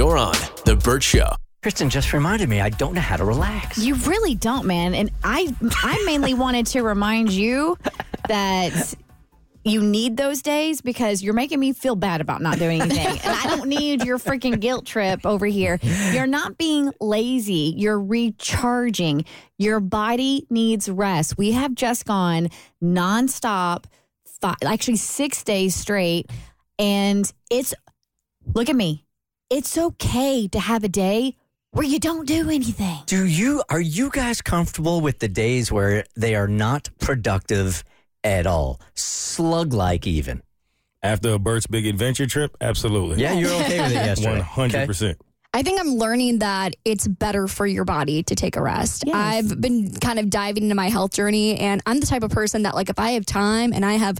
You're on The Bert Show. Kristen just reminded me I don't know how to relax. You really don't, man. And I I mainly wanted to remind you that you need those days because you're making me feel bad about not doing anything. and I don't need your freaking guilt trip over here. You're not being lazy, you're recharging. Your body needs rest. We have just gone nonstop, five, actually six days straight. And it's, look at me. It's okay to have a day where you don't do anything. Do you are you guys comfortable with the days where they are not productive at all? Slug like even. After a Bert's Big Adventure trip, absolutely. Yeah, you're okay with it yesterday. One hundred percent. I think I'm learning that it's better for your body to take a rest. Yes. I've been kind of diving into my health journey, and I'm the type of person that, like, if I have time and I have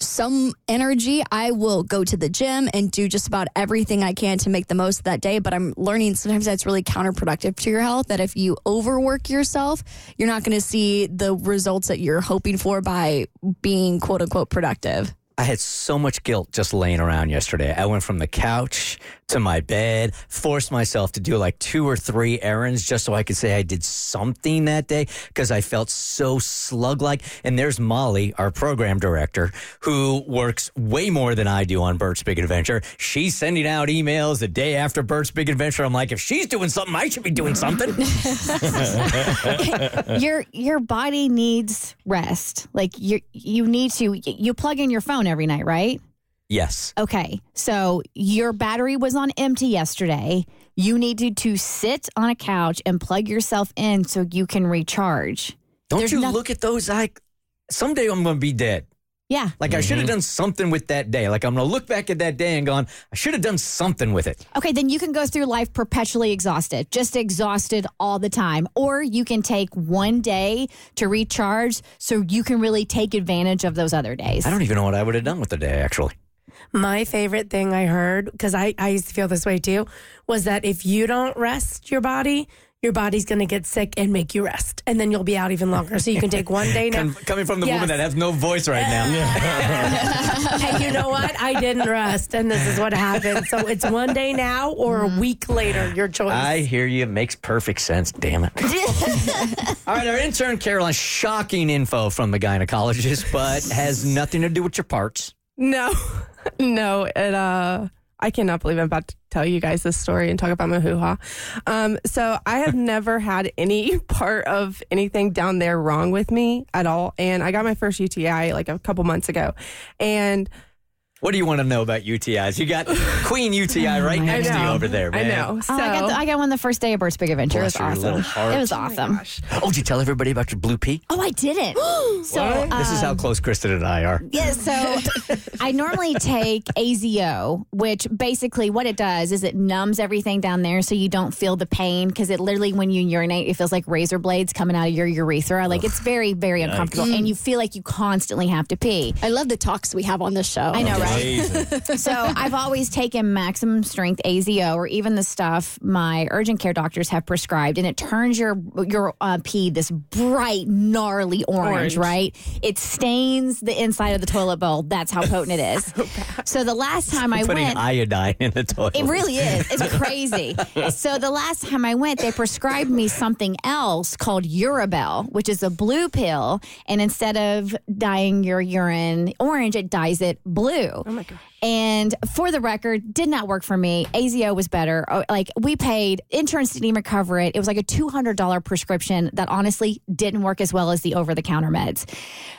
some energy, I will go to the gym and do just about everything I can to make the most of that day. But I'm learning sometimes that's really counterproductive to your health. That if you overwork yourself, you're not going to see the results that you're hoping for by being quote unquote productive. I had so much guilt just laying around yesterday. I went from the couch to my bed, forced myself to do like two or three errands just so I could say I did something that day because I felt so slug like. And there's Molly, our program director, who works way more than I do on Bert's Big Adventure. She's sending out emails the day after Bert's Big Adventure. I'm like, if she's doing something, I should be doing something. your your body needs rest. Like you you need to you plug in your phone every night, right? yes. Okay. So your battery was on empty yesterday. You needed to sit on a couch and plug yourself in so you can recharge. Don't There's you noth- look at those like someday I'm going to be dead. Yeah. Like I mm-hmm. should have done something with that day. Like I'm going to look back at that day and gone, I should have done something with it. Okay, then you can go through life perpetually exhausted, just exhausted all the time. Or you can take one day to recharge so you can really take advantage of those other days. I don't even know what I would have done with the day actually. My favorite thing I heard, because I, I used to feel this way too, was that if you don't rest your body, your body's going to get sick and make you rest. And then you'll be out even longer. So you can take one day now. Com- coming from the Yes. woman that has no voice right now. hey, you know what? I didn't rest, and this is what happened. So it's one day now or a week later, your choice. I hear you. It makes perfect sense. Damn it. All right, our intern Caroline, shocking info from the gynecologist, but has nothing to do with your parts. No, no. It, uh, I cannot believe I'm about to tell you guys this story and talk about my hoo ha. Um, so I have never had any part of anything down there wrong with me at all. And I got my first UTI like a couple months ago. And What do you want to know about UTIs? You got Queen UTI right I next to you over there, I man. know. So Oh, I, got the, I got one the first day of Bert's Big Adventure. Bless it was little awesome. heart. It was awesome. Oh, did you tell everybody about your blue pea? Oh, I didn't. so this is how um, close Kristen and I are. Yeah, so I normally take AZO, which basically what it does is it numbs everything down there so you don't feel the pain because it literally, when you urinate, it feels like razor blades coming out of your urethra. Like it's very, very uncomfortable and you feel like you constantly have to pee. I love the talks we have on this show. I know, right? Amazing. So I've always taken maximum strength AZO or even the stuff my urgent care doctors have prescribed, and it turns your your uh, pee this bright, gnarly orange, Orange. right? It stains the inside of the toilet bowl. That's how potent it is. so the last time I Putting went, iodine in the toilet. it really is. It's crazy. so the last time I went, they prescribed me something else called Uribel, which is a blue pill, and instead of dyeing your urine orange, it dyes it blue. Oh my gosh. And for the record, did not work for me. AZO was better. Oh, Like we paid, insurance didn't even cover it. It was like a $200 prescription that honestly didn't work as well as the over the counter meds.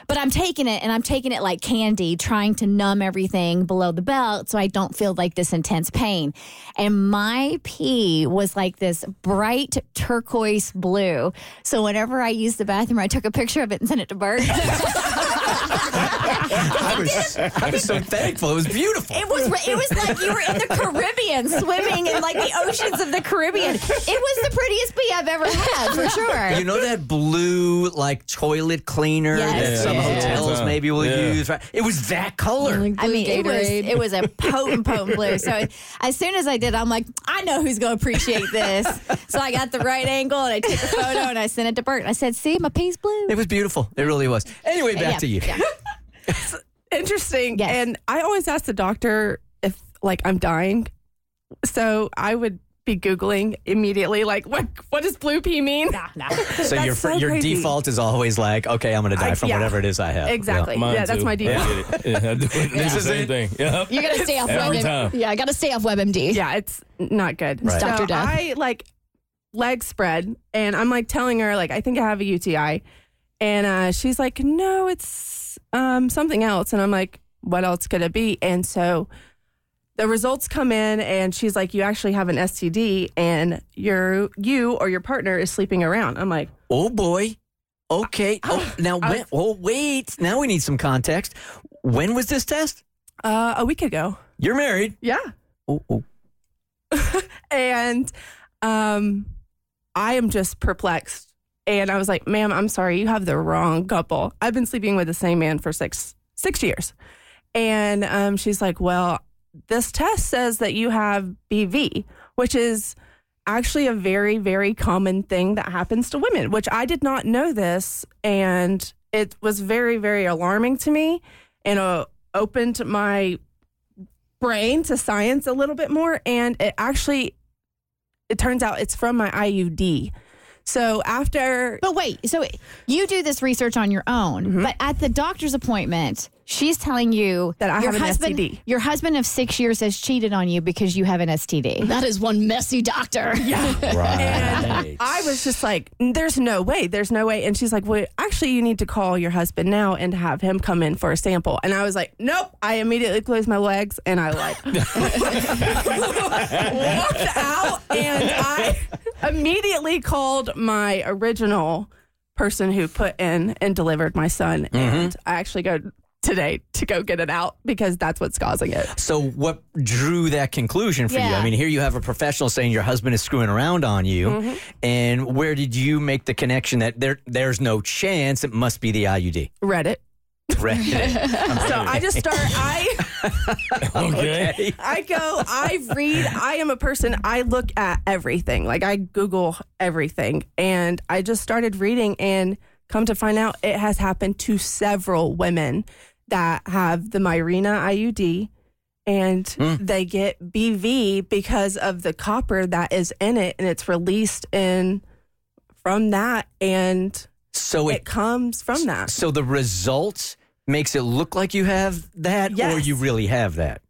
But I'm taking it and I'm taking it like candy, trying to numb everything below the belt so I don't feel like this intense pain. And my pee was like this bright turquoise blue. So whenever I used the bathroom, I took a picture of it and sent it to Bert. I was, I was so thankful. It was beautiful. It was it was like you were in the Caribbean, swimming in like the oceans of the Caribbean. It was the prettiest pee I've ever had, for sure. You know that blue like toilet cleaner Yes. that some Yeah. hotels Yeah. maybe will Yeah. use? Right? It was that color. I mean, it was it was a potent, potent blue. So as soon as I did, I'm like, I know who's going to appreciate this. So I got the right angle and I took a photo and I sent it to Bert. And I said, "See, my pee's blue." It was beautiful. It really was. Anyway, back Yeah, to you. Yeah. Interesting. Yes. And I always ask the doctor if like I'm dying. So I would be Googling immediately, like, what what does blue pee mean? So your so your crazy. default is always like, okay, I'm going to die I- from yeah. whatever it is I have. Exactly. Mine yeah, that's too. my default. I get. Yeah, I do, This the is same thing. Yeah. You gotta stay off Every WebMD. time. Yeah, I gotta stay off WebMD. Yeah, it's not good. Right. So Dr. Death. I like leg spread and I'm like telling her like I think I have a UTI. And uh, she's like, no, it's um, something else. And I'm like, what else could it be? And so the results come in and she's like, you actually have an STD and your you or your partner is sleeping around. I'm like, Oh boy. Okay. Oh, now I when, oh wait. Now we need some context. When was this test? uh, a week ago. You're married. Yeah. Oh, oh. and um, I am just perplexed. And I was like, "Ma'am, I'm sorry, you have the wrong couple. I've been sleeping with the same man for six six years." And um, she's like, "Well, this test says that you have BV, which is actually a very very common thing that happens to women, which I did not know this, and it was very very alarming to me, and uh, opened my brain to science a little bit more and it actually it turns out it's from my IUD. So after But wait, so you do this research on your own, mm-hmm. but at the doctor's appointment, she's telling you That I your have an husband, STD. Your husband of six years has cheated on you because you have an STD. That is one messy doctor. Yeah. Right. I was just like, there's no way, there's no way. And she's like, well, actually, you need to call your husband now and have him come in for a sample. And I was like, nope. I immediately closed my legs and I like walked out and I immediately called my original person who put in and delivered my son. Mm-hmm. And I actually go today to go get it out because that's what's causing it. So what drew that conclusion for you? I mean, here you have a professional saying your husband is screwing around on you, Mm-hmm. and where did you make the connection that there there's no chance it must be the IUD? Reddit. Reddit. So I just start I Okay. I go, I read, I am a person, I look at everything. Like I Google everything. And I just started reading and come to find out it has happened to several women that have the Mirena IUD and hmm. they get BV because of the copper that is in it and it's released in from that and so it it comes from that. so the results makes it look like you have that, or you really have that.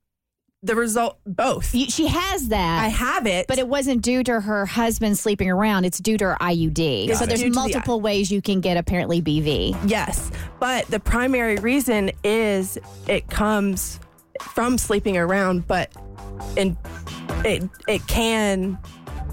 The result both. You- she has that. I have it. but it wasn't due to her husband sleeping around. It's due to her IUD. Got so it. there's Due to the- multiple ways you can get apparently BV. Yes, but the primary reason is it comes from sleeping around, but and it it can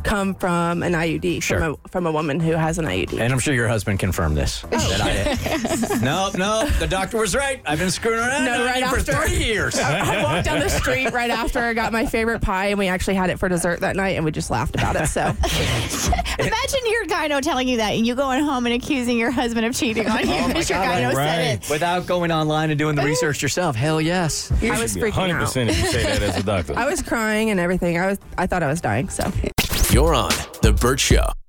come from an IUD Sure. from a from a woman who has an IUD. And I'm sure your husband confirmed this. Oh. That I, no, no, the doctor was right. I've been screwing around No, right you for after. three years. I walked down the street right after I got my favorite pie, and we actually had it for dessert that night, and we just laughed about it. So Imagine your gyno telling you that and you going home and accusing your husband of cheating on oh you because your gyno said it. Without going online and doing the research yourself. Hell yes. I was freaking Hundred out. percent if you say that as a doctor. I was crying and everything. I was I thought I was dying. So. You're on The Bert Show.